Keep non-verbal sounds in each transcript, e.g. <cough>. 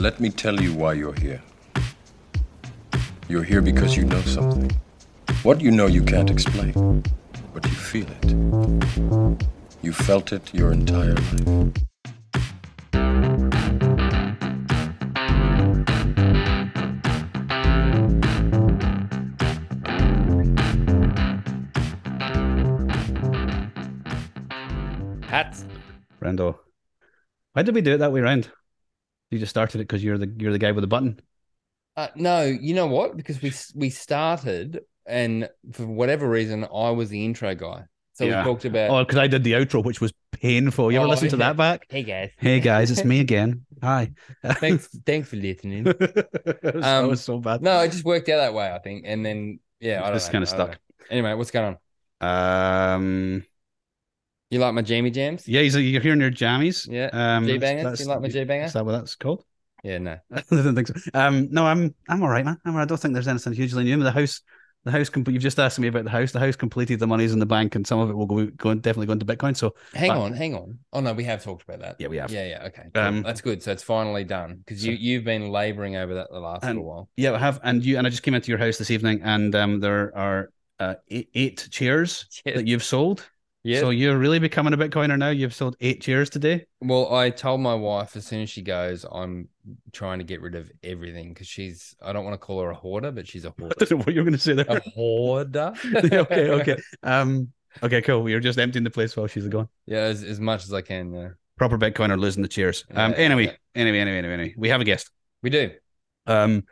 Let me tell you why you're here. You're here because you know something. What you know you can't explain, but you feel it. You felt it your entire life. Hats. Brendo. Why did we do it that way round? You just started it because you're the you're the guy with the button. Uh, no, you know what? Because we we started, and for whatever reason, I was the intro guy. So Yeah. we talked about. Oh, because I did the outro, which was painful. You ever Oh, listen to that back? Hey guys. Hey guys, it's me <laughs> again. Hi. thanks, <laughs> thanks for listening. <laughs> that, was, that Um, was so bad. No, it just worked out that way, I think. And then yeah, I Just kinda stuck. Anyway, what's going on? Um, You like my jammy jams? yeah, he's, you're hearing your jammies. Yeah. Um, that's- bangers. You like my G banger? Is that what that's called? Yeah, no. <laughs> I don't think so. Um, no, I'm I'm all right, man. I'm. I don't think there's anything hugely new. The house, the house. You've just asked me about the house. The house completed. The money's in the bank, and some of it will go, go definitely go into Bitcoin. So Hang But- on, hang on. Oh no, we have talked about that. yeah, we have. Yeah, yeah, okay. cool. Um, That's good. So it's finally done because you so- you've been laboring over that the last And- little while. Yeah, I have. And you and I just came into your house this evening, and um, there are uh, eight, eight chairs <laughs> Yeah. that you've sold. Yeah. So you're really becoming a Bitcoiner now. You've sold eight chairs today. Well, I told my wife as soon as she goes, I'm trying to get rid of everything because she's. I don't want to call her a hoarder, but she's a <laughs> hoarder. don't know what you're going to say there. a hoarder. <laughs> okay, okay. Um, okay, cool. You're just emptying the place while she's gone. Yeah, as, as much as I can. Yeah, Proper Bitcoiner losing the chairs. Um, Yeah, anyway, yeah. anyway, anyway, anyway, anyway. We have a guest. we do. Um,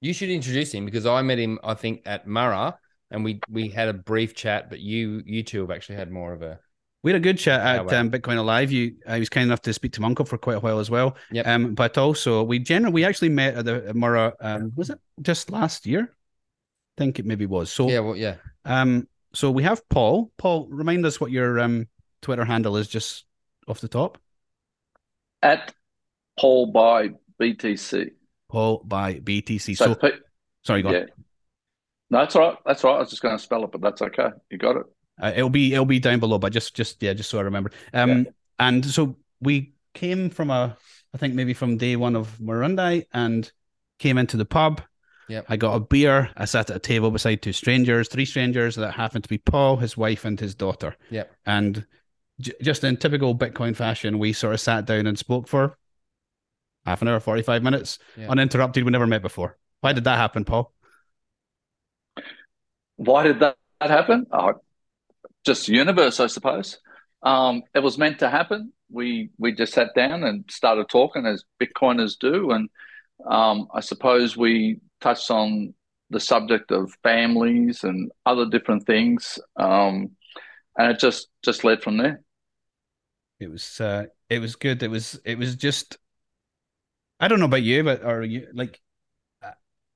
You should introduce him because I met him. I think at Murrah, and we we had a brief chat. But you you two have actually had more of a. We had a good chat at um, Bitcoin Alive. You, I was kind enough to speak to my uncle for quite a while as well. Yep. Um, but also we generally we actually met at the at Murrah. Um, was it just last year? I think it maybe was. So Yeah, well, yeah. um, so we have Paul. Paul, remind us what your um Twitter handle is, just off the top. at Paul buy BTC. Paul buy BTC. So, So, pe- sorry, go on. Yeah. No, that's all right. That's all right. I was just going to spell it, but that's okay. You got it. Uh, it'll be it'll be down below, but just just yeah, just so I remember. Um, and so we came from a, I think maybe from day one of Murrurundi, and came into the pub. Yep. I got a beer. I sat at a table beside two strangers, three strangers that happened to be Paul, his wife, and his daughter. Yep. And j- just in typical Bitcoin fashion, we sort of sat down and spoke for half an hour, forty five minutes, Yeah. uninterrupted. We never met before. Why did that happen, Paul? Why did that, that happen? Oh, just universe, I suppose. Um, it was meant to happen. We we just sat down and started talking as Bitcoiners do, and um, I suppose we touched on the subject of families and other different things, um, and it just just led from there. It was uh it was good. It was it was just I don't know about you, but or you like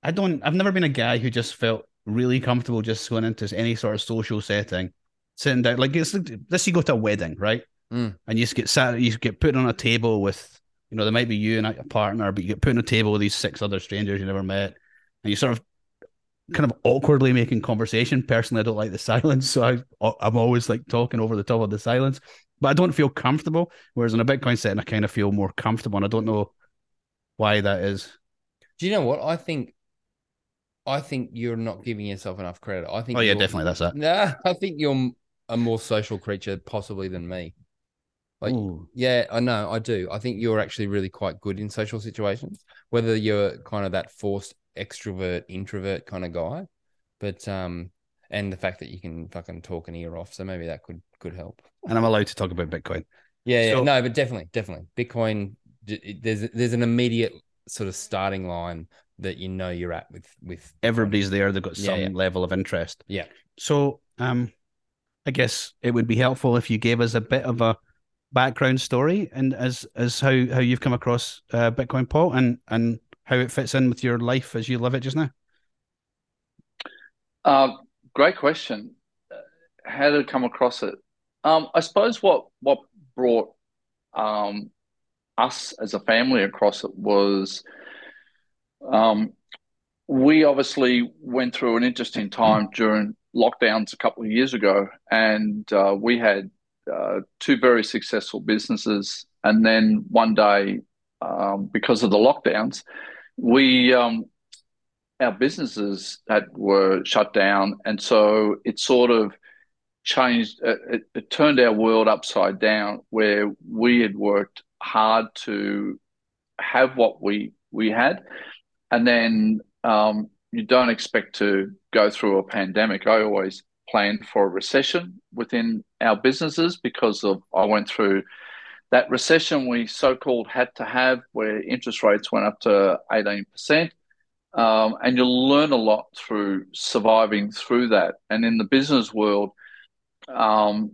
I don't I've never been a guy who just felt really comfortable just going into any sort of social setting, sitting down like it's let's you go to a wedding, right? Mm. And you just get sat you get put on a table with you know, there might be you and a partner, but you get put on a table with these six other strangers you never met, and you sort of kind of awkwardly making conversation. Personally, I don't like the <laughs> silence, so I I'm always like talking over the top of the silence but I don't feel comfortable. Whereas in a Bitcoin setting, I kind of feel more comfortable, and I don't know why that is. Do you know what I think? I think you're not giving yourself enough credit. I think. Oh yeah, definitely that's that. Nah, <laughs> I think you're a more social creature possibly than me. Like, Ooh. yeah, I know, I do. I think you're actually really quite good in social situations. Whether you're kind of that forced extrovert, introvert kind of guy, but um, and the fact that you can fucking talk an ear off, so maybe that could could help. and I'm allowed to talk about Bitcoin. Yeah, yeah, no, but definitely, definitely, Bitcoin. There's there's an immediate sort of starting line that you know you're at with with Everybody's there; they've got some yeah. level of interest. Yeah. So, um, I guess it would be helpful if you gave us a bit of a background story and as as how how you've come across uh, Bitcoin, Paul, and and how it fits in with your life as you live it just now. Uh, great question. Uh, How did I come across it? Um, I suppose what what brought um, us as a family across it was we obviously went through an interesting time during lockdowns a couple of years ago, and uh, we had uh, two very successful businesses, and then one day um, because of the lockdowns, we um, our businesses had were shut down, and so it sort of changed. It, it turned our world upside down, where we had worked hard to have what we we had, and then um, you don't expect to go through a pandemic. I always plan for a recession within our businesses because of I went through that recession we so-called had to have where interest rates went up to 18% um, and you'll learn a lot through surviving through that. And in the business world um,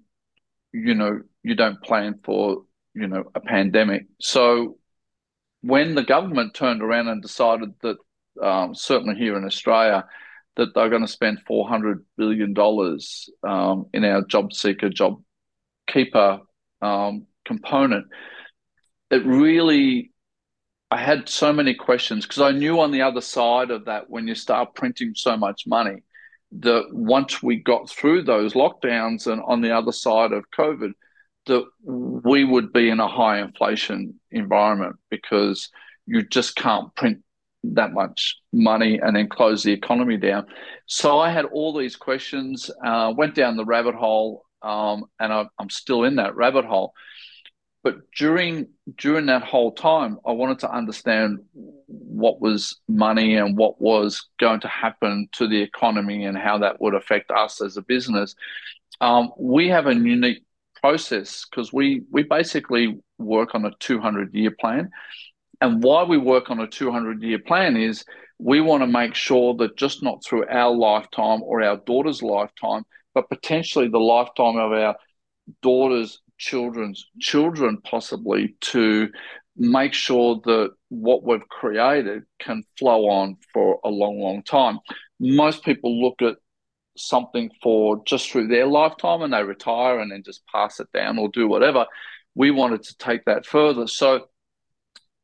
you know you don't plan for you know a pandemic. So when the government turned around and decided that um, certainly here in australia that they're going to spend $400 billion um, in our job seeker, job keeper um, component. It really, I had so many questions because I knew on the other side of that, when you start printing so much money, that once we got through those lockdowns and on the other side of COVID, that we would be in a high inflation environment because you just can't print that much money and then close the economy down. So I had all these questions, uh, went down the rabbit hole, um, and I, I'm still in that rabbit hole. But during during that whole time, I wanted to understand what was money and what was going to happen to the economy and how that would affect us as a business. Um, we have a unique process because we we basically work on a 200 year plan and why we work on a 200 year plan is we want to make sure that just not through our lifetime or our daughter's lifetime, but potentially the lifetime of our daughter's children's children, possibly, to make sure that what we've created can flow on for a long, long time. Most people look at something for just through their lifetime and they retire and then just pass it down or do whatever. We wanted to take that further. So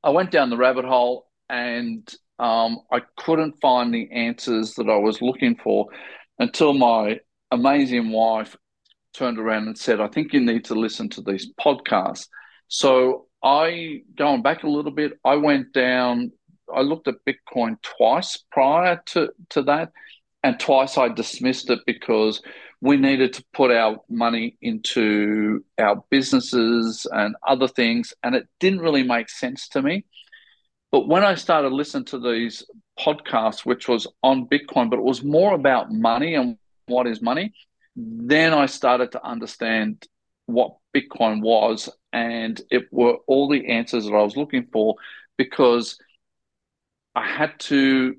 I went down the rabbit hole and um, I couldn't find the answers that I was looking for until my amazing wife turned around and said, I think you need to listen to these podcasts. So I, going back a little bit, I went down, I looked at Bitcoin twice prior to, to that, and twice I dismissed it because we needed to put our money into our businesses and other things, and it didn't really make sense to me. But when I started listening to these podcasts, which was on Bitcoin, but it was more about money and what is money, then I started to understand what Bitcoin was, and it were all the answers that I was looking for because I had to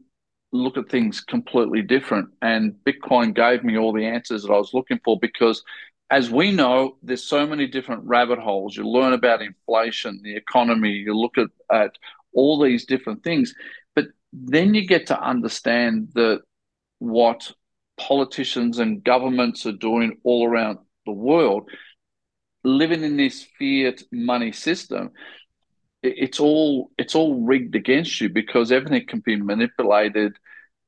look at things completely different. And Bitcoin gave me all the answers that I was looking for because, as we know, there's so many different rabbit holes. You learn about inflation, the economy, you look at, at all these different things. But then you get to understand that what politicians and governments are doing all around the world, living in this fiat money system it's all it's all rigged against you because everything can be manipulated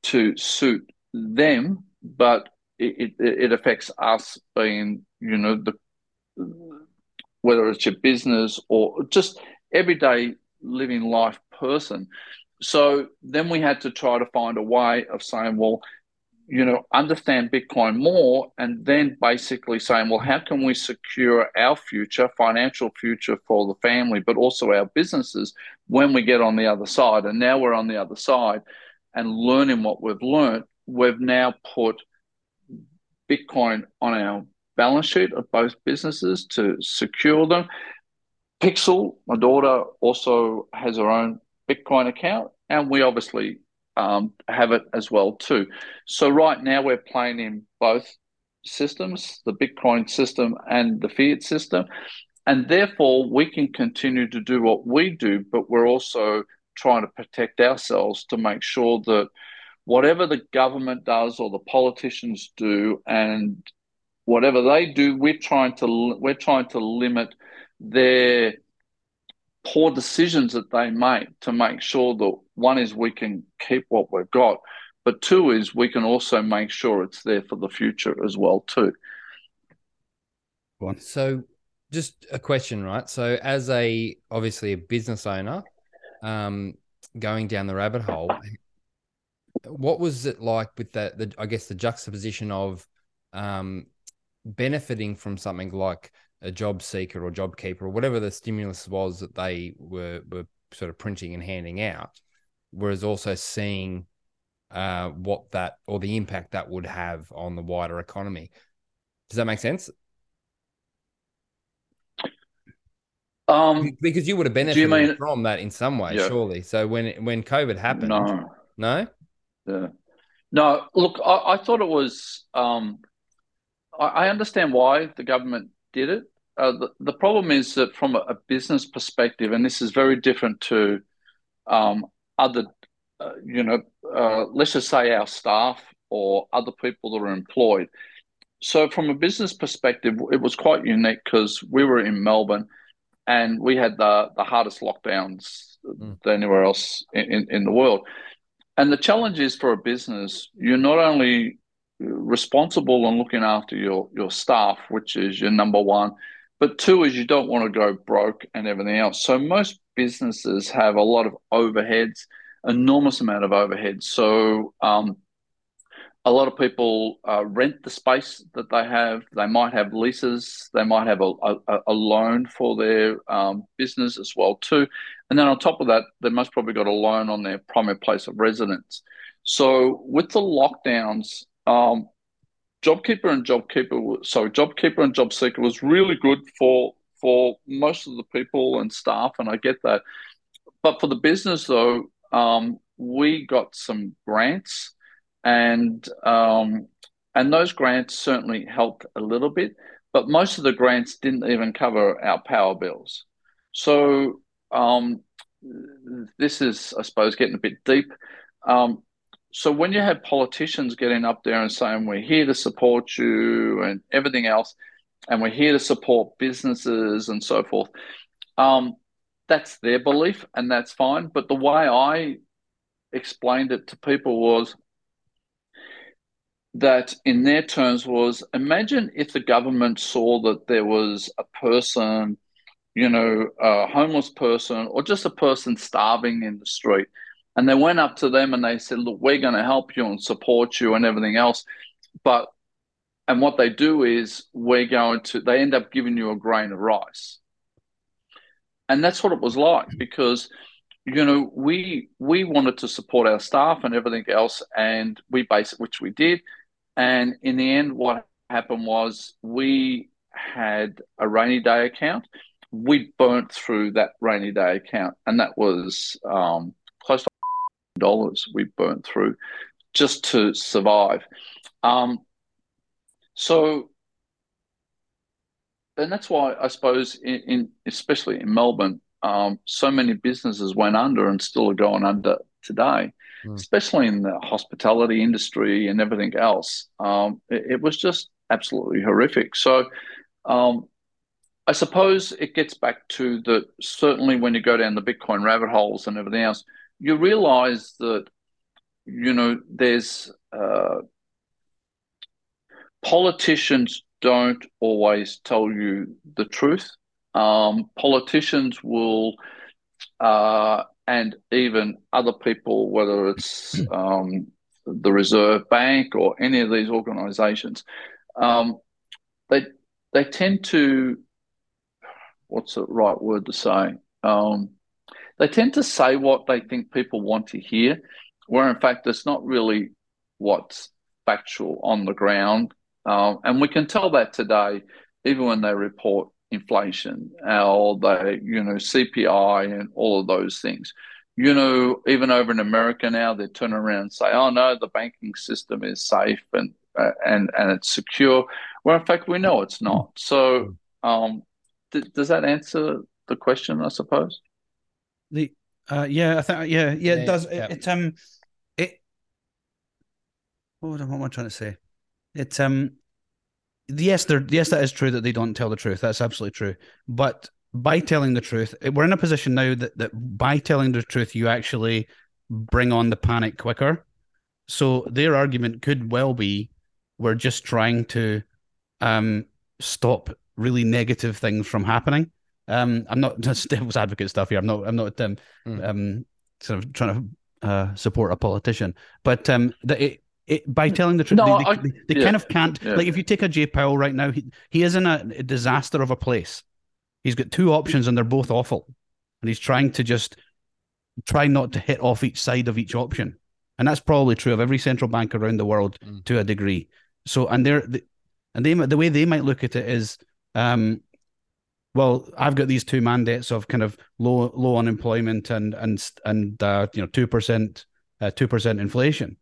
to suit them, but it, it, it affects us being you know the whether it's your business or just everyday living life person. So then we had to try to find a way of saying, well, you know, understand Bitcoin more, and then basically saying, well, how can we secure our future, financial future for the family, but also our businesses when we get on the other side? And now we're on the other side and learning what we've learned, we've now put Bitcoin on our balance sheet of both businesses to secure them. Pixel, my daughter, also has her own Bitcoin account, and we obviously um, have it as well too. So right now we're playing in both systems, the Bitcoin system and the fiat system, and therefore we can continue to do what we do, but we're also trying to protect ourselves to make sure that whatever the government does or the politicians do and whatever they do we're trying to we're trying to limit their poor decisions that they make to make sure that one is we can keep what we've got, but two is we can also make sure it's there for the future as well too. So, just a question, right? So, as a obviously a business owner, um, going down the rabbit hole, what was it like with that? The I guess the juxtaposition of um, benefiting from something like a job seeker or job keeper or whatever the stimulus was that they were were sort of printing and handing out, whereas also seeing uh, what that or the impact that would have on the wider economy. Does that make sense? Um, because you would have benefited mean, from that in some way, yeah. surely. So when when COVID happened, no, no, yeah. no. Look, I, I thought it was. Um, I, I understand why the government did it. Uh, the, the problem is that from a, a, business perspective, and this is very different to um, other, uh, you know, uh, let's just say our staff or other people that are employed. So, from a business perspective, it was quite unique because we were in Melbourne and we had the, the hardest lockdowns mm. than anywhere else in, in the world. And the challenge is for a business, you're not only responsible and looking after your, your staff, which is your number one, but two is you don't want to go broke and everything else. So most businesses have a lot of overheads, enormous amount of overheads. So um, a lot of people uh, rent the space that they have. They might have leases. They might have a, a, a loan for their um, business as well too. And then on top of that, they most probably got a loan on their primary place of residence. So with the lockdowns, um, JobKeeper and JobKeeper, sorry, JobKeeper and JobSeeker was really good for for most of the people and staff, and I get that. But for the business though, um, we got some grants and um, and those grants certainly helped a little bit, but most of the grants didn't even cover our power bills. So um, this is, I suppose, getting a bit deep. Um, so when you have politicians getting up there and saying we're here to support you and everything else, and we're here to support businesses and so forth, um, that's their belief and that's fine. But the way I explained it to people was that in their terms was imagine if the government saw that there was a person, you know, a homeless person or just a person starving in the street. And they went up to them and they said, Look, we're going to help you and support you and everything else. But, and what they do is we're going to, they end up giving you a grain of rice. And that's what it was like because you know we we wanted to support our staff and everything else and we basically which we did and in the end, what happened was we had a rainy day account. We burnt through that rainy day account, and that was um, close to dollars we burnt through just to survive. Um, so, and that's why I suppose, in, in especially in Melbourne, um, so many businesses went under and still are going under today mm. especially in the hospitality industry and everything else. Um, it, it, was just absolutely horrific. So, um, I suppose it gets back to that. Certainly, when you go down the Bitcoin rabbit holes and everything else, you realize that you know there's uh, politicians don't always tell you the truth. Um, politicians will uh, and even other people, whether it's <clears throat> um, the Reserve Bank or any of these organisations, um, they they tend to what's the right word to say? Um, they tend to say what they think people want to hear, where in fact it's not really what's factual on the ground. Um, and we can tell that today, even when they report inflation or the you know CPI and all of those things. You know, even over in America now, they turn around and say, "Oh no, the banking system is safe and uh, and and it's secure." Well, in fact, we know it's not. So, um, th- does that answer the question? I suppose. The uh, yeah, I think yeah, yeah, yeah it does. Yeah. It, it um, it. What am I trying to say? It um yes, there, yes, that is true that they don't tell the truth. That's absolutely true. But by telling the truth, we're in a position now that, that by telling the truth, you actually bring on the panic quicker. So their argument could well be we're just trying to um, stop really negative things from happening. Um, I'm not <laughs> just devil's advocate stuff here. I'm not. I'm not um, Mm. um sort of trying to uh, support a politician, but um, the, it, it, by telling the truth, No, they, I- they, they yeah, kind of can't. yeah. Like if you take a Jay Powell right now, he, he is in a, disaster of a place. He's got two options, and they're both awful, and he's trying to just try not to hit off each side of each option, and that's probably true of every central bank around the world Mm. to a degree. So, and they're the, and they the way they might look at it is, um, well, I've got these two mandates of kind of low low unemployment and and and uh, you know two percent uh, two percent inflation,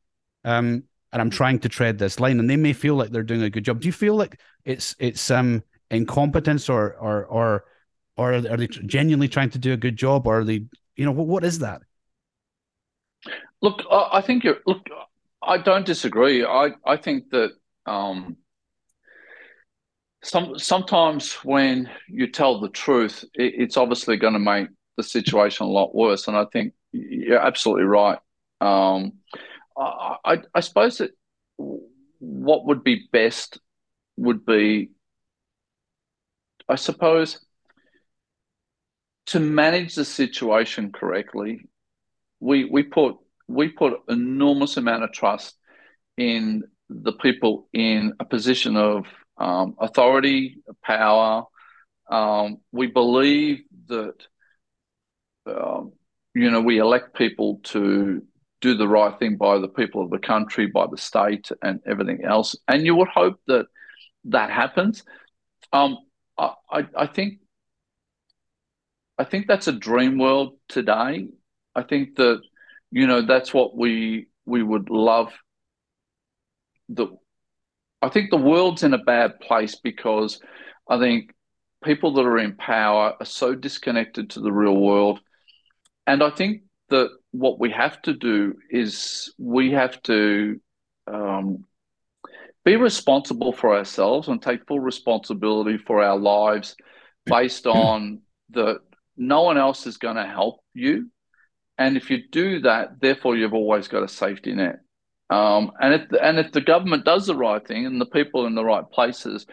um, and I'm trying to tread this line, and they may feel like they're doing a good job. Do you feel like it's it's um incompetence or or or or are they genuinely trying to do a good job, or are they you know what what is that? Look, I, think you're. Look, I don't disagree. I I think that um, some sometimes when you tell the truth, it, it's obviously going to make the situation a lot worse. And I think you're absolutely right. Um, I, I suppose that what would be best would be, I suppose, to manage the situation correctly. We we put we put enormous amount of trust in the people in a position of um, authority, power. Um, we believe that um, you know we elect people to do the right thing by the people of the country, by the state, and everything else. And you would hope that that happens. Um, I, I, I think I think that's a dream world today. I think that you know that's what we we would love. The I think the world's in a bad place because I think people that are in power are so disconnected to the real world, and I think that what we have to do is we have to um, be responsible for ourselves and take full responsibility for our lives based <clears throat> on the no one else is going to help you. And if you do that therefore you've always got a safety net. Um, and if and if the government does the right thing and the people in the right places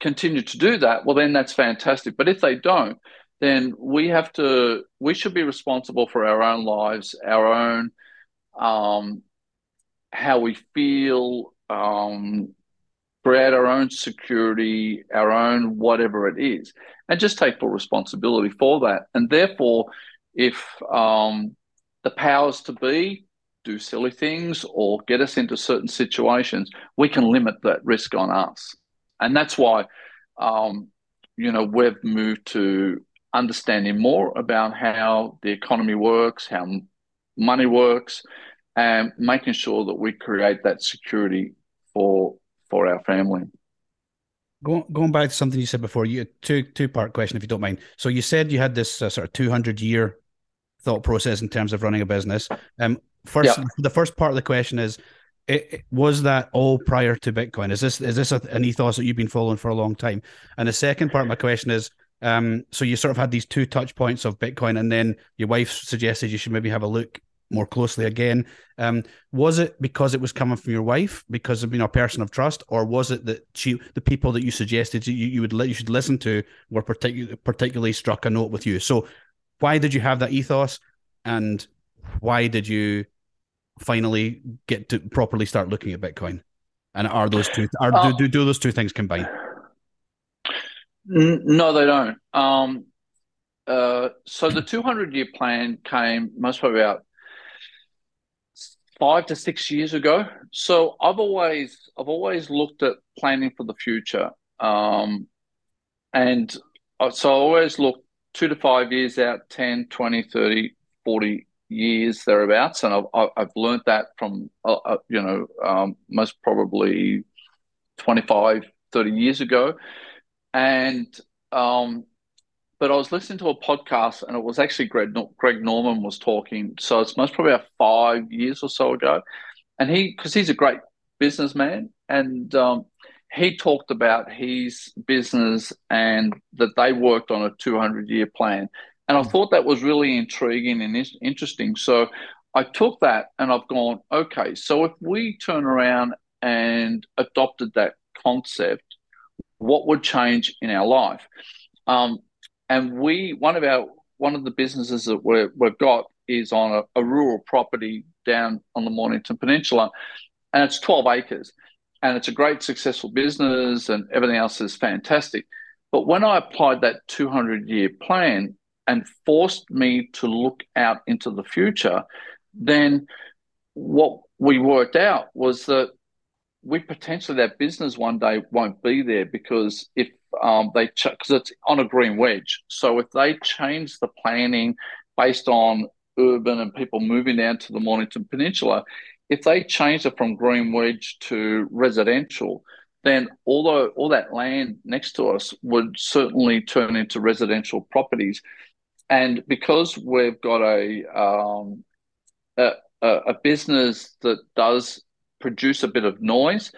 continue to do that well then that's fantastic. But if they don't then we have to we should be responsible for our own lives our own um, how we feel um, create our own security, our own whatever it is, and just take full responsibility for that. And therefore, if um, the powers to be do silly things or get us into certain situations, we can limit that risk on us. And that's why, um, you know, we've moved to understanding more about how the economy works, how money works, and making sure that we create that security for for our family. Going going back to something you said before, you two two part question if you don't mind. So you said you had this uh, sort of two hundred year thought process in terms of running a business. Um, first, Yeah. the first part of the question is, it, it- was that all prior to Bitcoin? Is this is this a, an ethos that you've been following for a long time? And the second part of my question is, um, so you sort of had these two touch points of Bitcoin, and then your wife suggested you should maybe have a look more closely again. Um, was it because it was coming from your wife, because of being a person of trust, or was it that she, the people that you suggested you, you would li- you should listen to, were particularly particularly struck a note with you? So, why did you have that ethos, and why did you finally get to properly start looking at Bitcoin? And are those two are do, do do those two things combine? No, they don't. Um, uh, so the 200 year plan came most probably about five to six years ago. So I've always I've always looked at planning for the future. Um, and uh, so I always look two to five years out, 10, 20, 30, 40 years thereabouts. And I've, I've- I've learned that from, uh, uh, you know, um, most probably 25, 30 years ago. And, um, but I was listening to a podcast and it was actually Greg, Greg Norman was talking. So it's most probably about five years or so ago. And he, because he's a great businessman and, um, he talked about his business and that they worked on a 200 year plan. And I thought that was really intriguing and interesting. So I took that and I've gone, okay, so if we turn around and adopted that concept, what would change in our life? Um, and we one of our one of the businesses that we we've got is on a, a rural property down on the Mornington Peninsula, and it's 12 acres, and it's a great successful business, and everything else is fantastic. But when I applied that 200 year plan and forced me to look out into the future, then what we worked out was that we potentially that business one day won't be there because if um, they because it's on a green wedge. So if they change the planning based on urban and people moving down to the Mornington Peninsula, if they change it from green wedge to residential, then although all that land next to us would certainly turn into residential properties. And because we've got a, um, a, a business that does produce a bit of noise,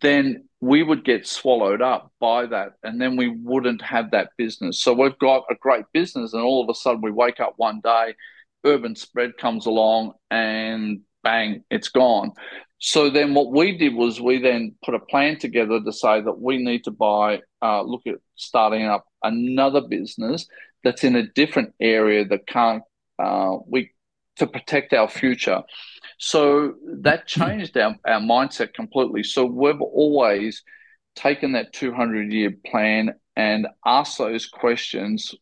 then we would get swallowed up by that and then we wouldn't have that business. So we've got a great business and all of a sudden we wake up one day, urban spread comes along and bang, it's gone. So then what we did was we then put a plan together to say that we need to buy, uh, look at starting up another business that's in a different area that can't, uh, we, to protect our future. So that changed our, our mindset completely. So we've always taken that 200 year plan and asked those questions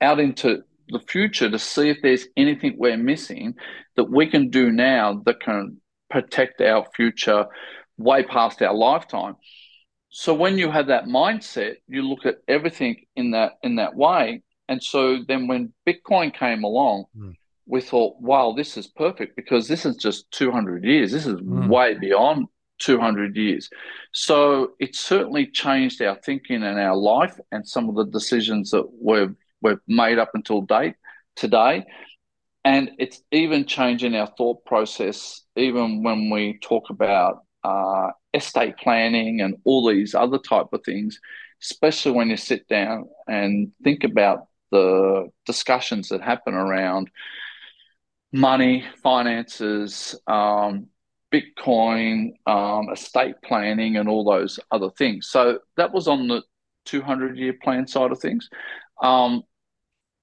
out into the future to see if there's anything we're missing that we can do now that can protect our future way past our lifetime. So when you have that mindset, you look at everything in that in that way. And so then when Bitcoin came along, mm we thought, wow, this is perfect because this is just 200 years. This is mm. way beyond 200 years. So it certainly changed our thinking and our life and some of the decisions that we've, we've made up until date today. And it's even changing our thought process, even when we talk about uh, estate planning and all these other type of things, especially when you sit down and think about the discussions that happen around money, finances, um, Bitcoin, um, estate planning, and all those other things. So that was on the 200 year plan side of things. Um,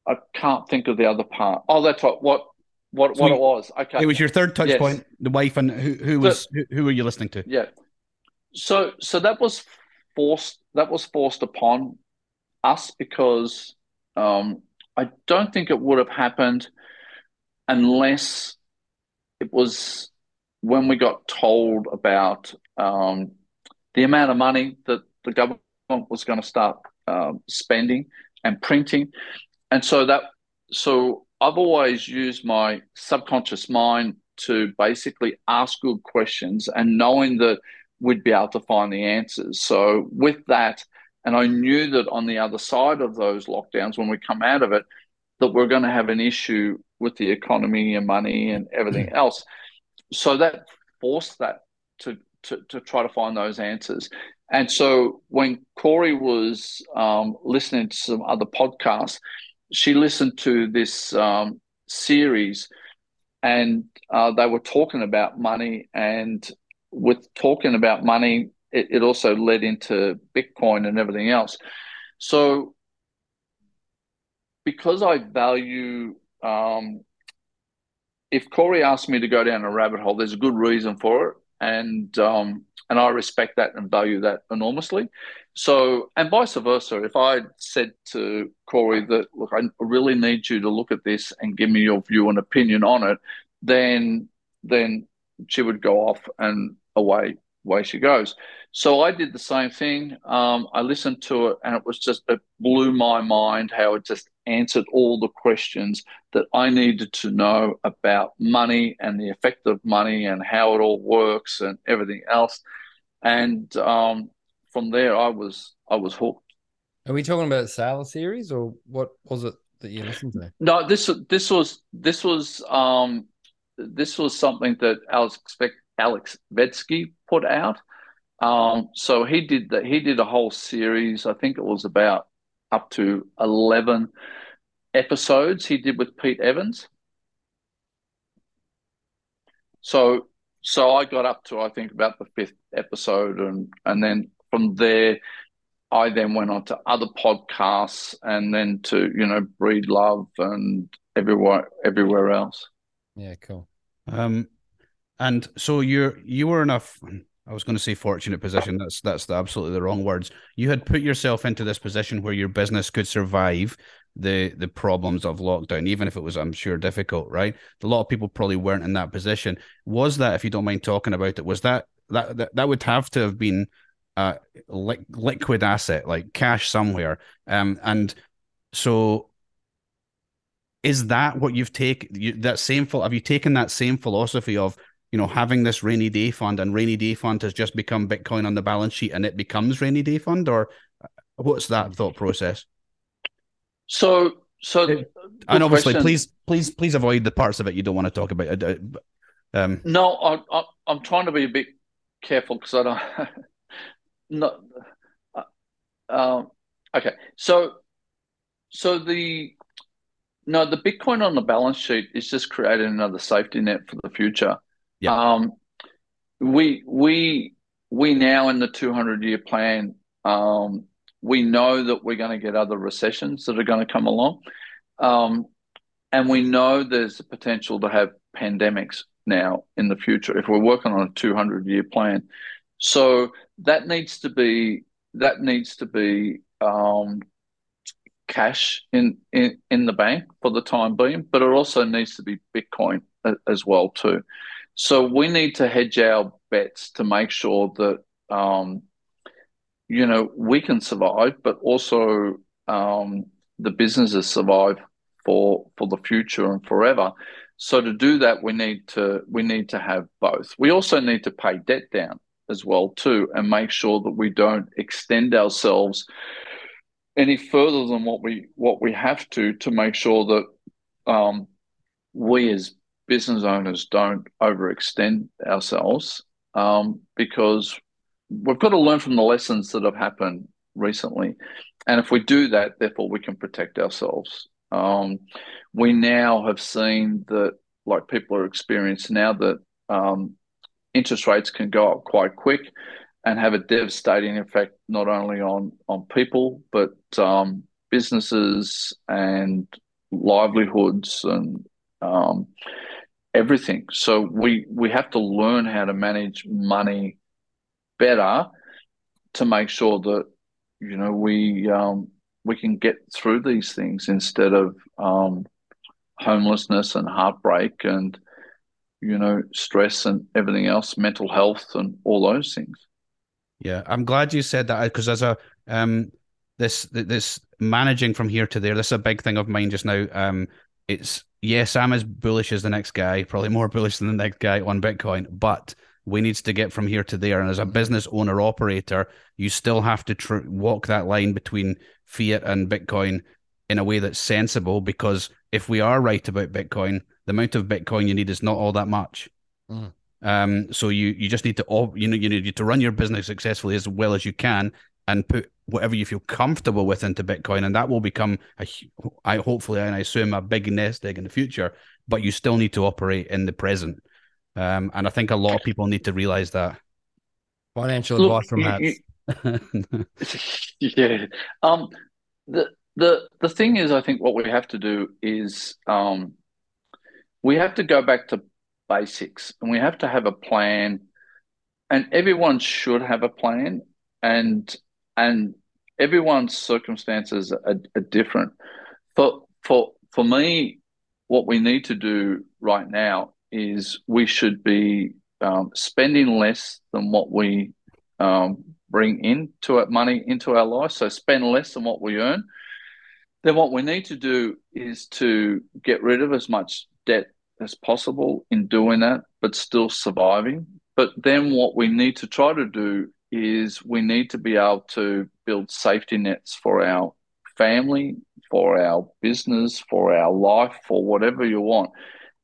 I can't think of the other part. Oh, that's what what what, so what it was. Okay, it was your third touch yes. point. The wife and who, who was who, who were you listening to? Yeah. So so that was forced. That was forced upon us because um, I don't think it would have happened unless it was when we got told about um, the amount of money that the government was going to start um, spending and printing, and so that so I've always used my subconscious mind to basically ask good questions and knowing that we'd be able to find the answers. So with that, and I knew that on the other side of those lockdowns, when we come out of it, that we're going to have an issue with the economy and money and everything else. So that forced that to, to, to try to find those answers. And so when Corey was um, listening to some other podcasts, she listened to this um, series and uh, they were talking about money. And with talking about money, it, it also led into Bitcoin and everything else. So because I value um, if Corey asked me to go down a rabbit hole, there's a good reason for it, and um, and I respect that and value that enormously. So, and vice versa, if I said to Corey that look, I really need you to look at this and give me your view and opinion on it, then then she would go off and away away she goes. So I did the same thing. Um, I listened to it, and it was just it blew my mind how it just answered all the questions that I needed to know about money and the effect of money and how it all works and everything else. And um, from there, I was I was hooked. Are we talking about Saylor series, or what was it that you listened to? No, this this was this was um, this was something that Alex Alex Vetsky put out. Um, so he did that. He did a whole series. I think it was about up to eleven episodes. He did with Pete Evans. So so I got up to I think about the fifth episode, and and then from there, I then went on to other podcasts and then to you know Breedlove and everywhere everywhere else. Yeah, cool. Um, and so you're you were in a I was going to say fortunate position. That's that's the, absolutely the wrong words. You had put yourself into this position where your business could survive the the problems of lockdown, even if it was, I'm sure, difficult. Right? A lot of people probably weren't in that position. Was that, if you don't mind talking about it, was that that that, that would have to have been a li- liquid asset, like cash somewhere. Um, and so is that what you've taken? That same have you taken that same philosophy of you know, having this rainy day fund and rainy day fund has just become Bitcoin on the balance sheet and it becomes rainy day fund, or uh, what's that thought process? So, so, and obviously, question. please, please, please avoid the parts of it you don't want to talk about. Uh, um, no, I, I, I'm trying to be a bit careful because I don't. <laughs> not. Uh, um, okay, so, so the no, the Bitcoin on the balance sheet is just creating another safety net for the future. Yeah. Um, we we we now in the 200 year plan, um, we know that we're going to get other recessions that are going to come along, um, and we know there's a potential to have pandemics now in the future if we're working on a 200 year plan. So that needs to be that needs to be um, cash in, in in the bank for the time being, but it also needs to be Bitcoin as well too. So we need to hedge our bets to make sure that um, you know we can survive, but also um, the businesses survive for for the future and forever. So to do that, we need to we need to have both. We also need to pay debt down as well too, and make sure that we don't extend ourselves any further than what we what we have to to make sure that um, we as business owners don't overextend ourselves um, because we've got to learn from the lessons that have happened recently. And if we do that, therefore, we can protect ourselves. Um, we now have seen that, like people are experiencing now, that um, interest rates can go up quite quick and have a devastating effect not only on on people but um, businesses and livelihoods and um, everything. So we we have to learn how to manage money better to make sure that you know we um, we can get through these things instead of um, homelessness and heartbreak and you know stress and everything else, mental health and all those things. Yeah, I'm glad you said that because as a um this this managing from here to there, this is a big thing of mine just now. Um, it's yes, I'm as bullish as the next guy, probably more <laughs> bullish than the next guy on Bitcoin, but we needs to get from here to there. And as a business owner operator, you still have to tr- walk that line between fiat and Bitcoin in a way that's sensible. Because if we are right about Bitcoin, the amount of Bitcoin you need is not all that much. Mm. Um, so you you just need to you know you need to run your business successfully as well as you can, and put whatever you feel comfortable with into Bitcoin, and that will become a, I hopefully and I assume a big nest egg in the future. But you still need to operate in the present, um, and I think a lot of people need to realize that. Financial Look, advice from Hats. <laughs> <laughs> yeah. Um. The the the thing is, I think what we have to do is um, we have to go back to basics, and we have to have a plan. And everyone should have a plan, and and everyone's circumstances are, are different. For for for me, what we need to do right now is we should be um, spending less than what we um, bring into it, money into our life. So spend less than what we earn. Then what we need to do is to get rid of as much debt as possible in doing that, but still surviving. But then what we need to try to do is we need to be able to build safety nets for our family, for our business, for our life, for whatever you want.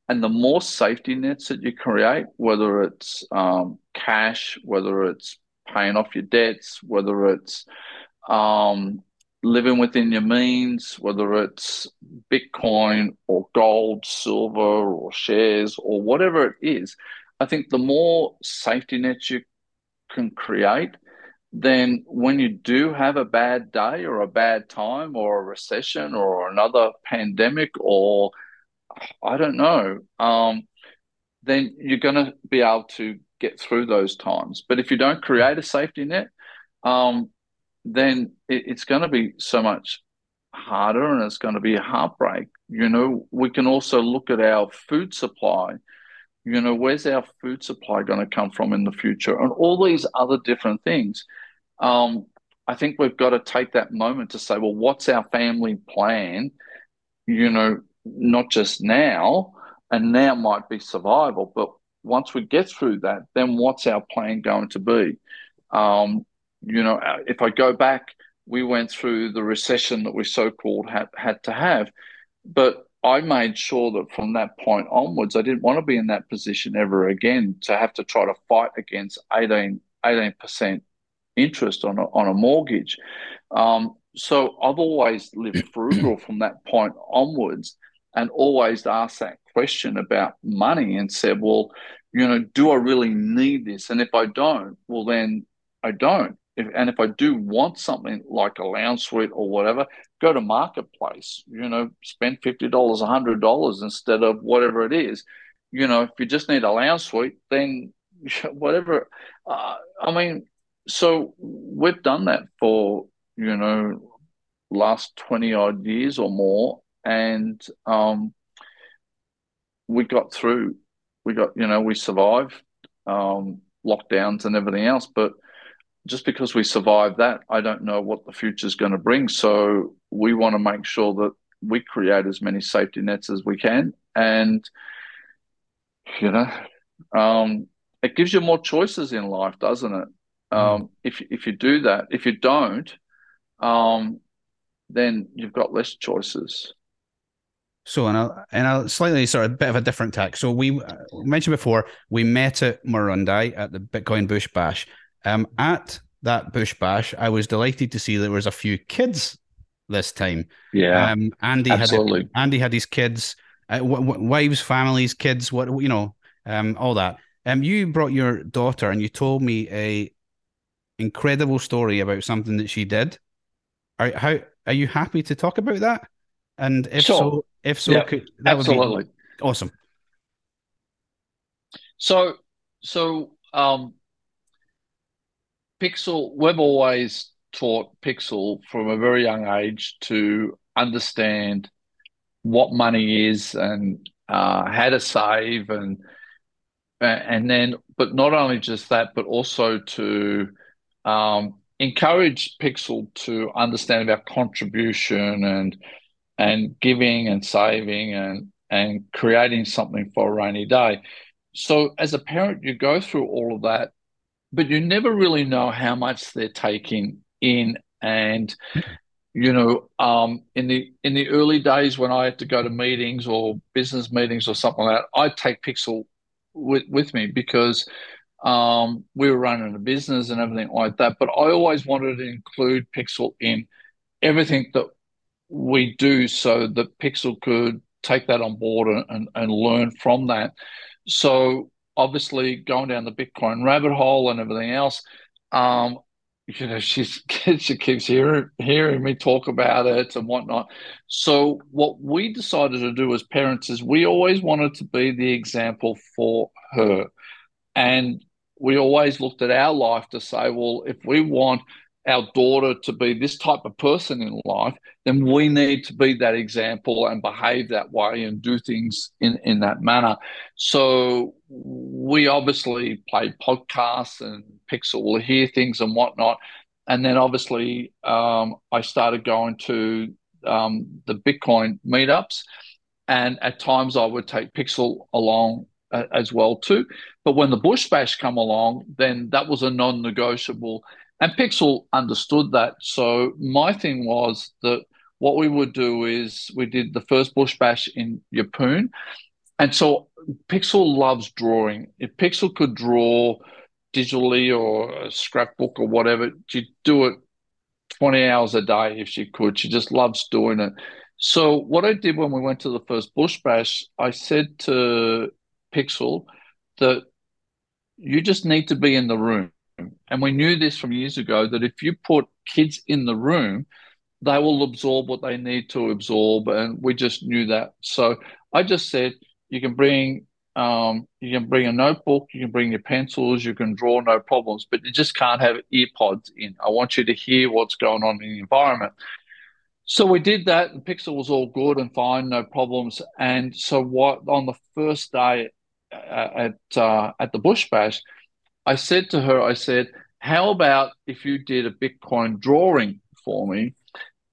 And the more safety nets that you create, whether it's um, cash, whether it's paying off your debts, whether it's um, living within your means, whether it's Bitcoin or gold, silver or shares or whatever it is, I think the more safety nets you can create, then when you do have a bad day or a bad time or a recession or another pandemic or I don't know, um, then you're going to be able to get through those times. But if you don't create a safety net, um, then it, it's going to be so much harder and it's going to be a heartbreak. You know, we can also look at our food supply. You know, where's our food supply going to come from in the future? And all these other different things. Um, I think we've got to take that moment to say, well, what's our family plan? You know, not just now, and now might be survival, but once we get through that, then what's our plan going to be? Um, you know, if I go back, we went through the recession that we so called had, had to have. But I made sure that from that point onwards, I didn't want to be in that position ever again to have to try to fight against 18, 18% interest on a, on a mortgage. Um, so I've always lived <clears throat> frugal from that point onwards and always asked that question about money and said, well, you know, do I really need this? And if I don't, well, then I don't. If, and if I do want something like a lounge suite or whatever, go to marketplace. You know, spend fifty dollars, hundred dollars instead of whatever it is. You know, if you just need a lounge suite, then <laughs> whatever. Uh, I mean, so we've done that for you know last twenty odd years or more, and um, we got through. We got you know we survived um, lockdowns and everything else, but just because we survive that, I don't know what the future is going to bring. So we want to make sure that we create as many safety nets as we can, and you know, um, it gives you more choices in life, doesn't it? Hmm. Um, if if you do that, if you don't, um, then you've got less choices. So, and a, and a slightly sort of bit of a different tack. So, we mentioned before we met at Murrurundi at the Bitcoin Bush Bash. Um, at that bush bash, I was delighted to see there was a few kids this time. Yeah, um, Andy absolutely. had Andy had his kids, uh, w- w- wives, families, kids, what you know, um, all that. Um, you brought your daughter, and you told me a incredible story about something that she did. Are how are you happy to talk about that? And if sure. so, if so, could, that absolutely would be awesome. So, so um, Pixel, we've always taught Pixel from a very young age to understand what money is and uh, how to save and and then but not only just that but also to um, encourage Pixel to understand about contribution and and giving and saving and and creating something for a rainy day. So as a parent, you go through all of that but you never really know how much they're taking in and you know um, in the in the early days when i had to go to meetings or business meetings or something like that i'd take pixel with, with me because um, we were running a business and everything like that but i always wanted to include pixel in everything that we do so that pixel could take that on board and, and, and learn from that. So obviously going down the Bitcoin rabbit hole and everything else. Um, you know, <laughs> she's she keeps hearing hearing me talk about it and whatnot. So what we decided to do as parents is we always wanted to be the example for her, and we always looked at our life to say, well, if we want our daughter to be this type of person in life, then we need to be that example and behave that way and do things in, in that manner. So we obviously play podcasts and Pixel will hear things and whatnot. And then obviously um, I started going to um, the Bitcoin meetups. And at times I would take Pixel along uh, as well too. But when the Bush Bash come along, then that was a non-negotiable and Pixel understood that. So my thing was that what we would do is we did the first bush bash in Yeppoon. And so Pixel loves drawing. If Pixel could draw digitally or a scrapbook or whatever, she'd do it 20 hours a day if she could. She just loves doing it. So what I did when we went to the first bush bash, I said to Pixel that you just need to be in the room And we knew this from years ago that if you put kids in the room, they will absorb what they need to absorb. And we just knew that. So I just said, you can bring um, you can bring a notebook, you can bring your pencils, you can draw, no problems, but you just can't have earpods in. I want you to hear what's going on in the environment. So we did that, and Pixel was all good and fine, no problems. And so, what on the first day uh, at uh, at the Bush Bash, I said to her, I said, "How about if you did a Bitcoin drawing for me?"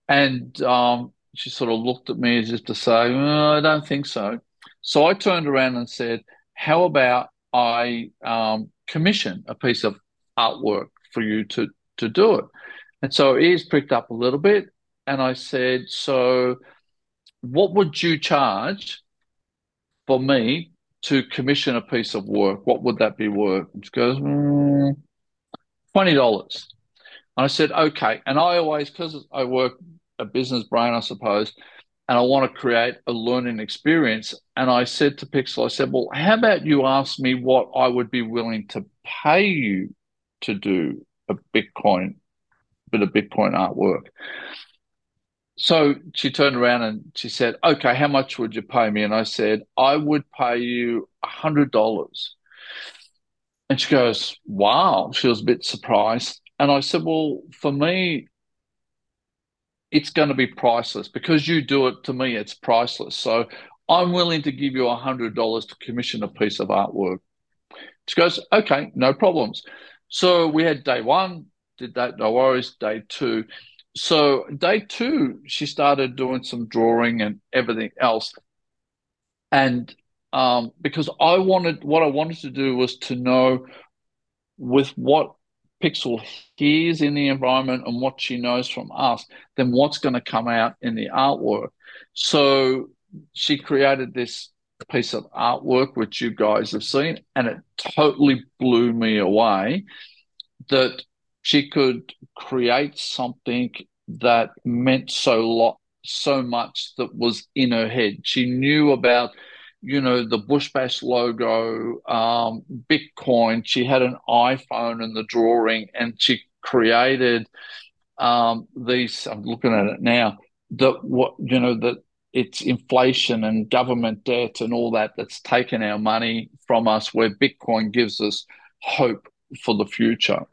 And um, she sort of looked at me as if to say, "I don't think so." So I turned around and said, How about I um, commission a piece of artwork for you to, to do it? And so ears pricked up a little bit. And I said, So what would you charge for me to commission a piece of work? What would that be worth? And she goes, mm, $20. And I said, Okay. And I always, because I work a business brain, I suppose, and I want to create a learning experience. And I said to Pixel, I said, well, how about you ask me what I would be willing to pay you to do a Bitcoin, bit of Bitcoin artwork? So she turned around and she said, okay, how much would you pay me? And I said, I would pay you a hundred dollars. And she goes, wow. She was a bit surprised. And I said, well, for me, it's going to be priceless because you do it to me it's priceless so i'm willing to give you a hundred dollars to commission a piece of artwork she goes okay no problems so we had day one did that no worries day two so day two she started doing some drawing and everything else and um, because i wanted what i wanted to do was to know with what Pixel hears in the environment and what she knows from us, then what's going to come out in the artwork. So she created this piece of artwork, which you guys have seen, and it totally blew me away that she could create something that meant so lot so much that was in her head. She knew about you know, the Bush Bash logo, um, Bitcoin. She had an iPhone in the drawing and she created um, these. I'm looking at it now. That what you know that it's inflation and government debt and all that that's taken our money from us. Where Bitcoin gives us hope for the future.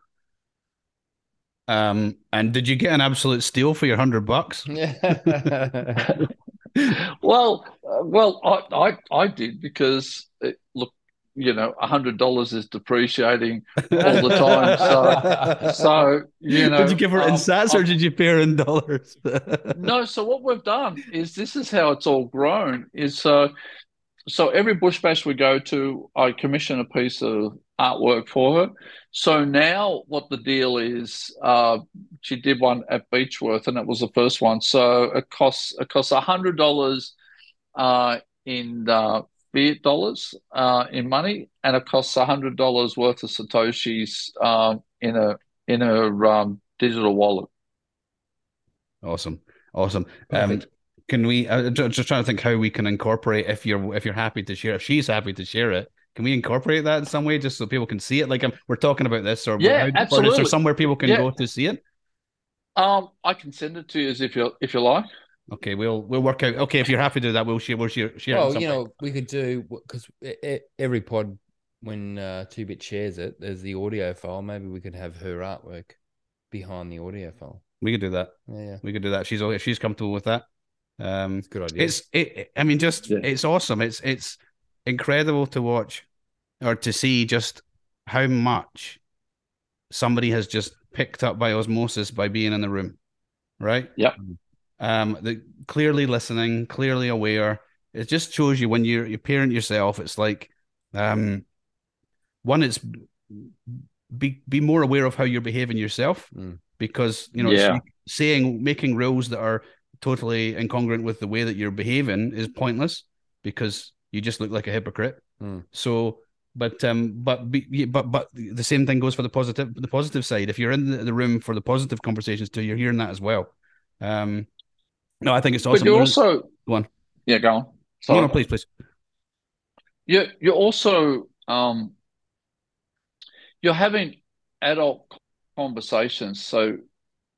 Um, and did you get an absolute steal for your hundred bucks? <laughs> well, uh, well, I, I, I did because it, look, you know, a hundred dollars is depreciating all the time. So, <laughs> so you know, did you give her in um, sats or did you pay her in dollars? <laughs> no. So what we've done is this is how it's all grown. Is so, uh, so every bush bash we go to, I commission a piece of artwork for her. So now what the deal is, uh, she did one at Beechworth, and it was the first one. So it costs it costs a hundred dollars uh, in uh, fiat dollars uh, in money, and it costs a hundred dollars worth of satoshis um, in a in a um, digital wallet. Awesome, awesome. Um, can we? Uh, just trying to think how we can incorporate if you're if you're happy to share. If she's happy to share it, can we incorporate that in some way just so people can see it? Like um, we're talking about this, or yeah, how, absolutely. Or is there somewhere people can yeah. go to see it? Um, I can send it to you as if you if you like. Okay, we'll we'll work out. Okay, if you're happy to do that, we'll share. We'll share. share well, you know, we could do because every pod when uh, Two Bit shares it, there's the audio file. Maybe we could have her artwork behind the audio file. We could do that. Yeah, yeah. we could do that. She's if she's comfortable with that. Um, it's good idea. It's it. I mean, just yeah. it's awesome. It's it's incredible to watch or to see just how much somebody has just picked up by osmosis by being in the room, right? Yeah. Um, the clearly listening, clearly aware. It just shows you when you're you parent yourself. It's like, um, one, it's be be more aware of how you're behaving yourself mm. because you know yeah. saying making rules that are totally incongruent with the way that you're behaving is pointless because you just look like a hypocrite. Mm. So but um, but but but the same thing goes for the positive the positive side. If you're in the room for the positive conversations too, you're hearing that as well. Um, no, I think it's awesome. But you're also go on. Yeah, go on. Sorry. No, no, please, please. You you're also um, you're having adult conversations. So,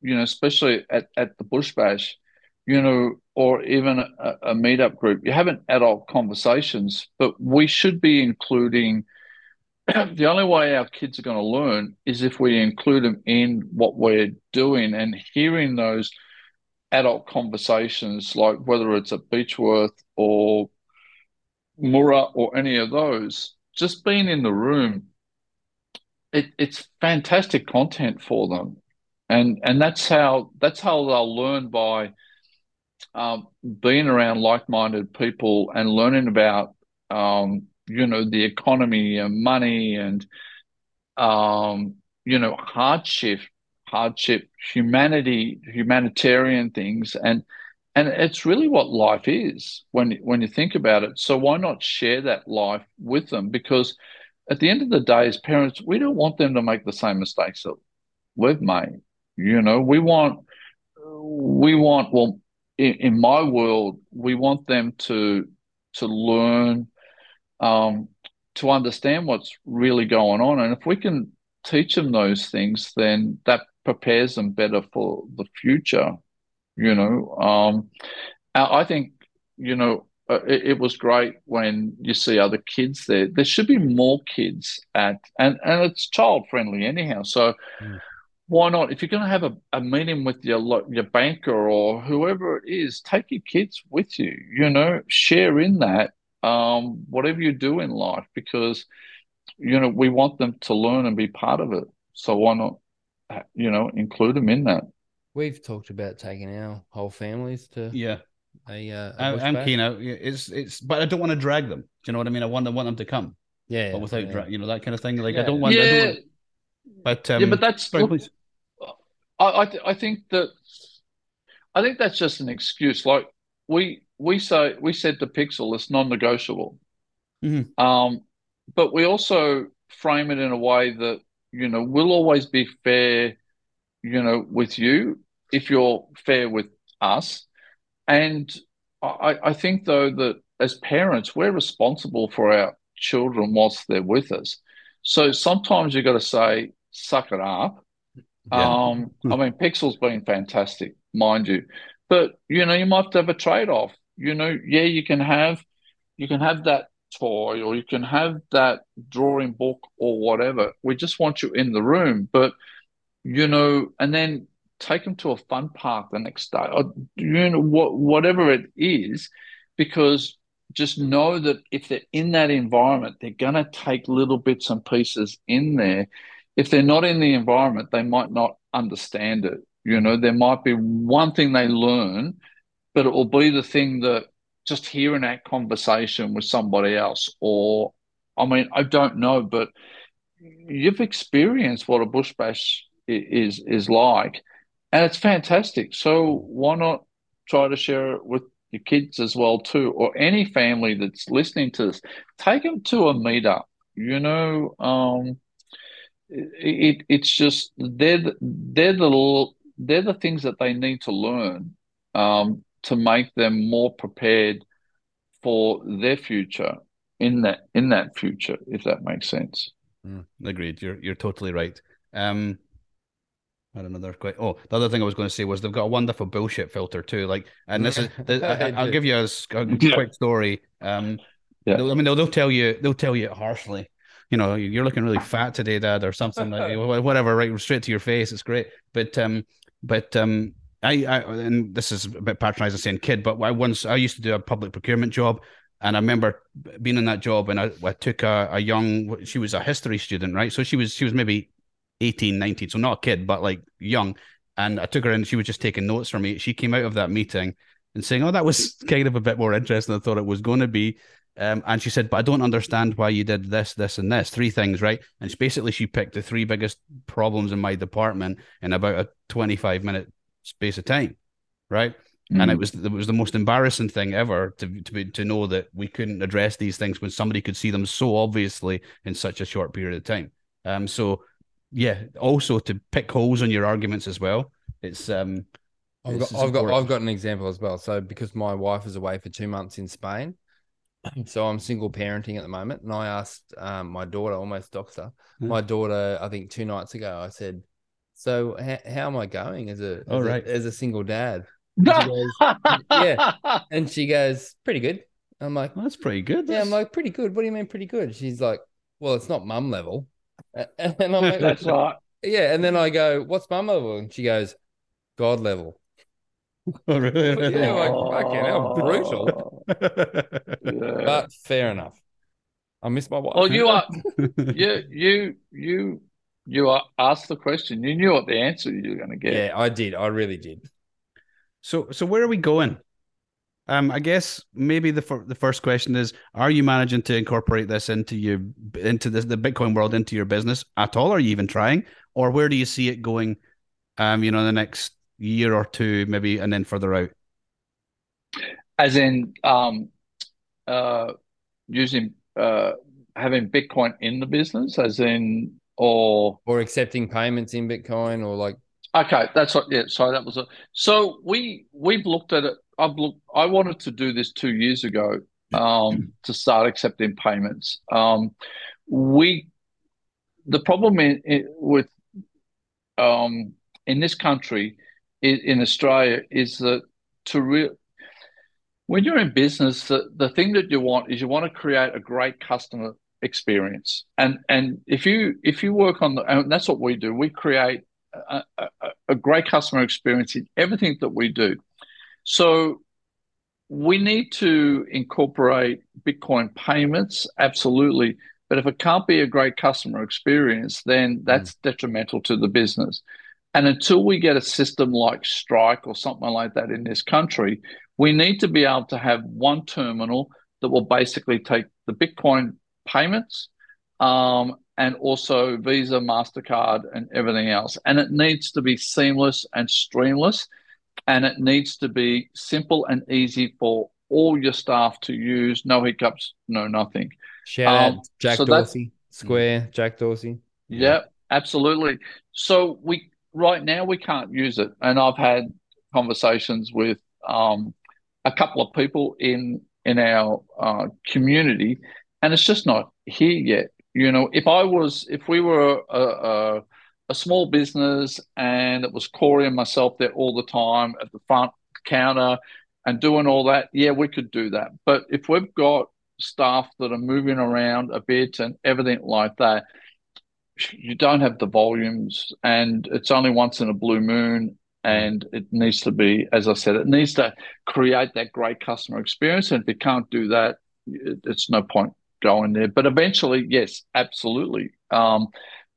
you know, especially at, at the Bush Bash, you know, or even a, a meetup group, you're having adult conversations, but we should be including <clears throat> the only way our kids are going to learn is if we include them in what we're doing and hearing those adult conversations, like whether it's at Beechworth or Moora or any of those, just being in the room, it, it's fantastic content for them, and and that's how that's how they'll learn by um, being around like-minded people and learning about um, you know the economy and money and um, you know hardship hardship humanity humanitarian things. And and it's really what life is when when you think about it. So why not share that life with them? Because at the end of the day as parents we don't want them to make the same mistakes that we've made. You know we want we want well in, in my world we want them to to learn um, to understand what's really going on. And if we can teach them those things, then that prepares them better for the future. You know, um, I think, you know, uh, it, it, was great when you see other kids there. There should be more kids at, and, and it's child friendly anyhow. So, mm. Why not? If you're going to have a, a meeting with your your banker or whoever it is, take your kids with you. You know, share in that um, whatever you do in life, because you know we want them to learn and be part of it. So why not, you know, include them in that? We've talked about taking our whole families to yeah. A, uh, a I, am keen out. It's it's, but I don't want to drag them. Do you know what I mean? I want I want them to come. Yeah, but without yeah. Dra- you know that kind of thing. Like yeah. I don't want. Yeah. I don't want, but um, yeah, but that's sorry, look, I I, I think that I think that's just an excuse. Like we we say we said the pixel is non-negotiable, mm-hmm. um, but we also frame it in a way that you know we'll always be fair, you know, with you if you're fair with us, and I, I think though that as parents we're responsible for our children whilst they're with us, so sometimes you've got to say suck it up. Yeah. Um, I mean, Pixel's been fantastic, mind you, but you know you might have to have a trade-off you know, yeah, you can have you can have that toy or you can have that drawing book or whatever. We just want you in the room, but you know, and then take them to a fun park the next day, or you know, what whatever it is, because just know that if they're in that environment, they're going to take little bits and pieces in there. If they're not in the environment, they might not understand it. You know, there might be one thing they learn but it will be the thing that just hearing that conversation with somebody else, or I mean, I don't know, but you've experienced what a bush bash is is like, and it's fantastic. So why not try to share it with your kids as well too, or any family that's listening to this? Take them to a meetup. You know, um, it, it's just they're the, they're the they're the things that they need to learn um, to make them more prepared for their future in that in that future, if that makes sense. Mm, agreed. You're you're totally right. Um, I had another quick. Oh, the other thing I was going to say was they've got a wonderful bullshit filter too. Like, and this is <laughs> I, will give you a, a yeah. quick story. Um, yeah. I mean, they'll, they'll tell you they'll tell you it harshly. You know, you're looking really fat today, Dad, or something like <laughs> whatever. Right, straight to your face. It's great. But um, but um, I, I and this is a bit patronizing saying kid, but I once I used to do a public procurement job, and I remember being in that job, and I, I took a, a young. She was a history student, right? So she was she was maybe 18, 19, so not a kid, but like young. And I took her in. She was just taking notes for me. She came out of that meeting and saying, "Oh, that was kind of a bit more interesting than I thought it was going to be." Um, and she said, "But I don't understand why you did this, this, and this. Three things, right?" And she, basically, she picked the three biggest problems in my department in about a twenty-five minute space of time, right? Mm. And it was it was the most embarrassing thing ever to to be, to know that we couldn't address these things when somebody could see them so obviously in such a short period of time. Um, so yeah, also to pick holes on your arguments as well. It's um, I've got I've got I've got an example as well. So because my wife was away for two months in Spain, <clears throat> So I'm single parenting at the moment, and I asked um, my daughter, almost doctor, Yeah. my daughter, I think two nights ago, I said, "So how am I going as a as, Oh, a, as a single dad?" <laughs> yeah. And she goes, "Pretty good." I'm like, Well, that's pretty good. "Yeah." I'm like, "Pretty good." What do you mean, pretty good? She's like, "Well, it's not mum level." <laughs> And I'm like, That's right. "Yeah." And then I go, "What's mum level?" And she goes, "God level." <laughs> Oh, really? Yeah, like, fucking hell, brutal. <laughs> Yeah. But fair enough. I miss my wife. Well, you are <laughs> you you you you are asked the question. You knew what the answer you were going to get. Yeah, I did. I really did. So, so where are we going? Um, I guess maybe the fir- the first question is: Are you managing to incorporate this into your into the the Bitcoin world into your business at all? Are you even trying, or where do you see it going? Um, you know, in the next year or two, maybe, and then further out. As in, um, uh, using uh, having Bitcoin in the business, as in, or Or accepting payments in Bitcoin or like Okay, that's what. Yeah, sorry, that was a, So we we've looked at it. I've looked. I wanted to do this two years ago um, <clears throat> to start accepting payments. Um, we the problem in, in, with um, in this country in, in Australia is that to re- when you're in business, the, the thing that you want is you want to create a great customer experience, and and if you if you work on the and that's what we do. We create a, a, a great customer experience in everything that we do. So we need to incorporate Bitcoin payments, absolutely. But if it can't be a great customer experience, then that's mm. detrimental to the business. And until we get a system like Strike or something like that in this country, we need to be able to have one terminal that will basically take the Bitcoin payments um, and also Visa, MasterCard, and everything else. And it needs to be seamless and streamless, and it needs to be simple and easy for all your staff to use. No hiccups, no nothing. shout Um, out Jack so Dorsey, Square, Jack Dorsey. Yeah, absolutely. So we right now we can't use it, and I've had conversations with um, a couple of people in in our uh, community, and it's just not here yet. You know, if I was, if we were a, a, a small business and it was Corey and myself there all the time at the front counter and doing all that, yeah, we could do that. But if we've got staff that are moving around a bit and everything like that, you don't have the volumes and it's only once in a blue moon and it needs to be as i said it needs to create that great customer experience and if you can't do that it, it's no point going there but eventually yes absolutely um,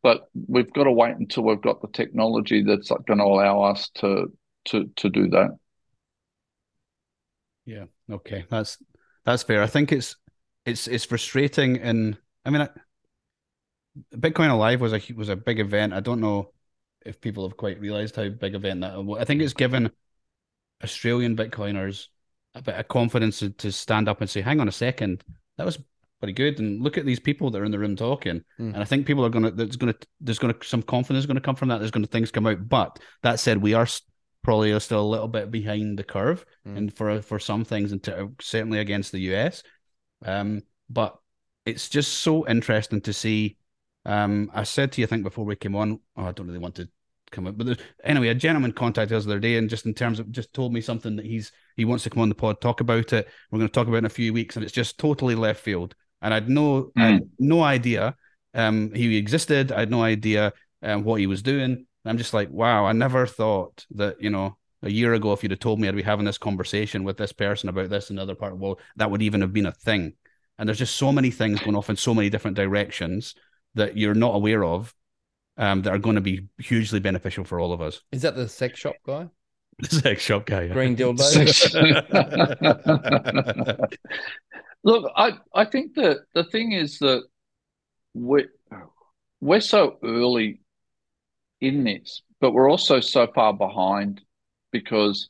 but we've got to wait until we've got the technology that's going to allow us to to to do that Yeah. Okay. That's that's fair. I think it's it's it's frustrating and I mean I, Bitcoin Alive was a was a big event. I don't know if people have quite realized how big event that was. I think it's given Australian Bitcoiners a bit of confidence to, to stand up and say, "Hang on a second, that was pretty good." And look at these people that are in the room talking. Mm. And I think people are gonna there's gonna there's gonna some confidence going to come from that. There's going to things come out. But that said, we are probably still a little bit behind the curve, Mm. and for for some things, and to, certainly against the US. Um, but it's just so interesting to see. Um, I said to you, I think before we came on, oh, I don't really want to come up, but anyway, a gentleman contacted us the other day, and just in terms of just told me something that he's he wants to come on the pod talk about it. We're going to talk about it in a few weeks, and it's just totally left field, and I'd no I had no idea um he existed. I had no idea um, what he was doing. And I'm just like, wow, I never thought that you know a year ago, if you'd have told me I'd be having this conversation with this person about this in other part of the world, that would even have been a thing. And there's just so many things going off in so many different directions that you're not aware of um, that are going to be hugely beneficial for all of us. Is that the sex shop guy? <laughs> The sex shop guy. Green dildo. <laughs> Look, I, I think that the thing is that we're, we're so early in this, but we're also so far behind because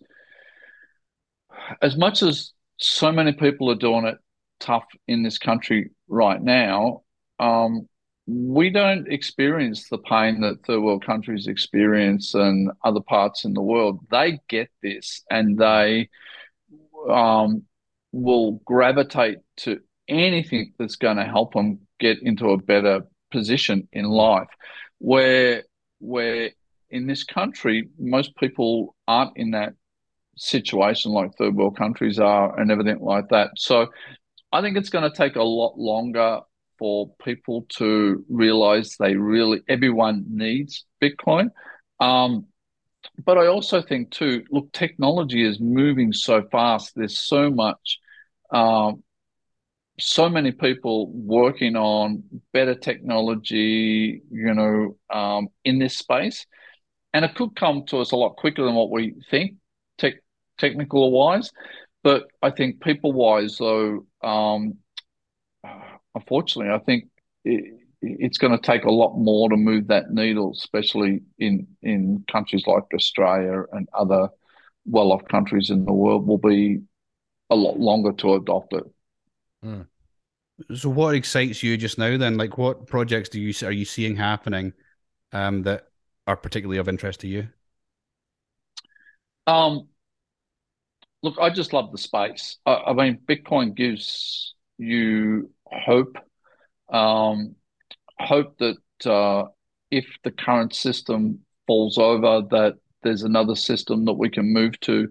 as much as so many people are doing it tough in this country right now, um, we don't experience the pain that third world countries experience and other parts in the world. They get this and they um, will gravitate to anything that's going to help them get into a better position in life. Where where in this country, most people aren't in that situation like third world countries are and everything like that. So I think it's going to take a lot longer for people to realize they really everyone needs Bitcoin. Um, but I also think too, look, technology is moving so fast. There's so much, um, so many people working on better technology, you know, um, in this space, and it could come to us a lot quicker than what we think, tech, technical wise. But I think people wise, though, um, unfortunately, I think it, it's going to take a lot more to move that needle, especially in in countries like Australia and other well-off countries in the world. Will be a lot longer to adopt it. Mm. So, what excites you just now? Then, like, what projects do you are you seeing happening um, that are particularly of interest to you? Um, look, I just love the space. I, I mean, Bitcoin gives you hope. Um, hope that uh, if the current system falls over, that there's another system that we can move to.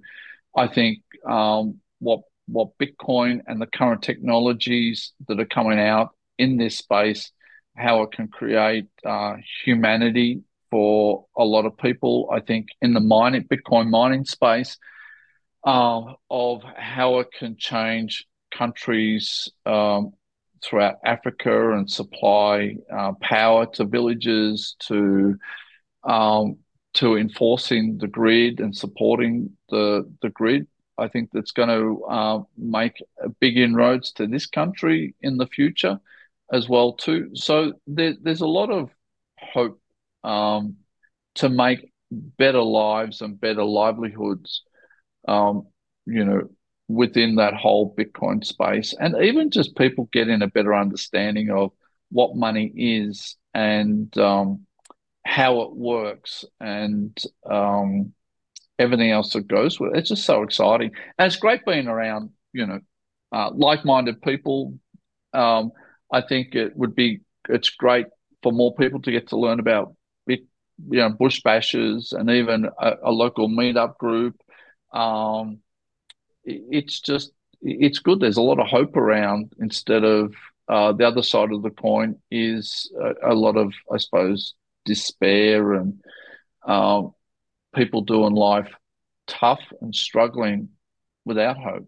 I think um, what what Bitcoin and the current technologies that are coming out in this space, how it can create uh, humanity for a lot of people. I think in the mining Bitcoin mining space, uh, of how it can change countries um, throughout Africa and supply uh, power to villages, to um, to enforcing the grid and supporting the the grid. I think that's going to uh, make big inroads to this country in the future as well too. So there, there's a lot of hope um, to make better lives and better livelihoods. Um, you know, within that whole Bitcoin space, and even just people getting a better understanding of what money is and um, how it works and um, everything else that goes with it. It's just so exciting, and it's great being around you know uh, like-minded people. Um, I think it would be it's great for more people to get to learn about you know bush bashers and even a, a local meetup group. Um, it's just it's good. There's a lot of hope around instead of uh, the other side of the coin is a, a lot of, I suppose, despair and uh, people doing life tough and struggling without hope.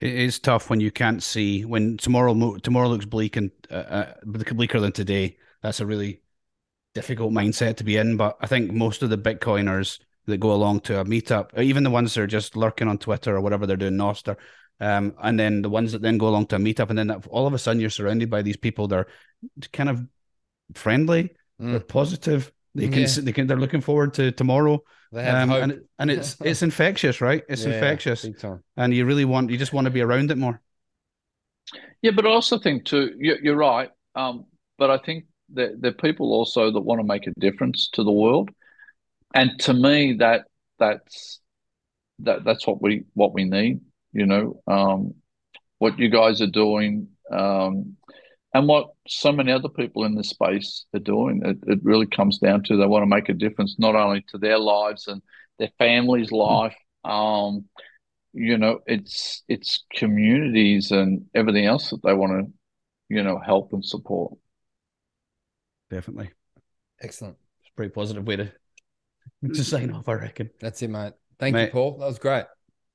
It is tough when you can't see when tomorrow tomorrow looks bleak and uh, uh, bleaker than today. That's a really difficult mindset to be in. But I think most of the Bitcoiners that go along to a meetup, even the ones that are just lurking on Twitter or whatever they're doing, Nostr, um, and then the ones that then go along to a meetup, and then all of a sudden you're surrounded by these people that are kind of friendly, mm. they're positive, they can, yeah. they can, they're looking forward to tomorrow. They have um, hope. and and it's <laughs> it's infectious, right? It's yeah, infectious, and you really want you just want to be around it more. Yeah, but I also think too, you're right. Um, but I think that there are people also that want to make a difference to the world and to me that that's that that's what we what we need you know um, what you guys are doing um, and what so many other people in this space are doing. It, it really comes down to they want to make a difference not only to their lives and their family's life um, you know it's it's communities and everything else that they want to you know help and support. Definitely. Excellent. It's a pretty positive way to to sign off, I reckon. That's it, mate. Thank mate, you, Paul. That was great.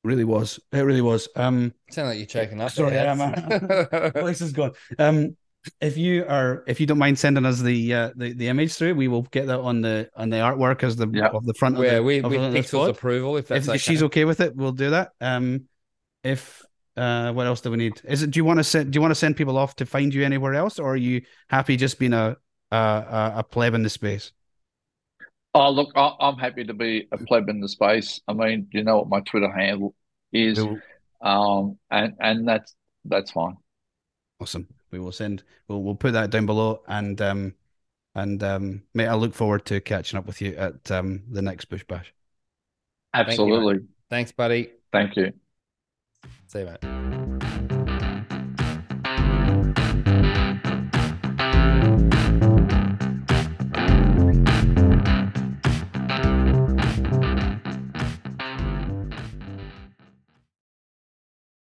Really was. It really was. Um, sound like you're choking up. Sorry, I am. <laughs> <laughs> Voice is gone. Um, if you are, if you don't mind sending us the uh, the, the image through, we will get that on the on the artwork as the yeah. of the front. Yeah, of the, we we Pixels approval. If that's if okay. she's okay with it, we'll do that. Um, if uh, what else do we need? Is it? Do you want to send? Do you want to send people off to find you anywhere else, or are you happy just being a a, a pleb in the space? Oh, look, I'm happy to be a pleb in the space. I mean, you know what my Twitter handle is, um, and and that's that's fine. Awesome. We will send. We'll we'll put that down below, and um, and um, mate, I look forward to catching up with you at um the next Bush Bash. Absolutely. Thank you, Thanks, buddy. Thank you. See you, mate.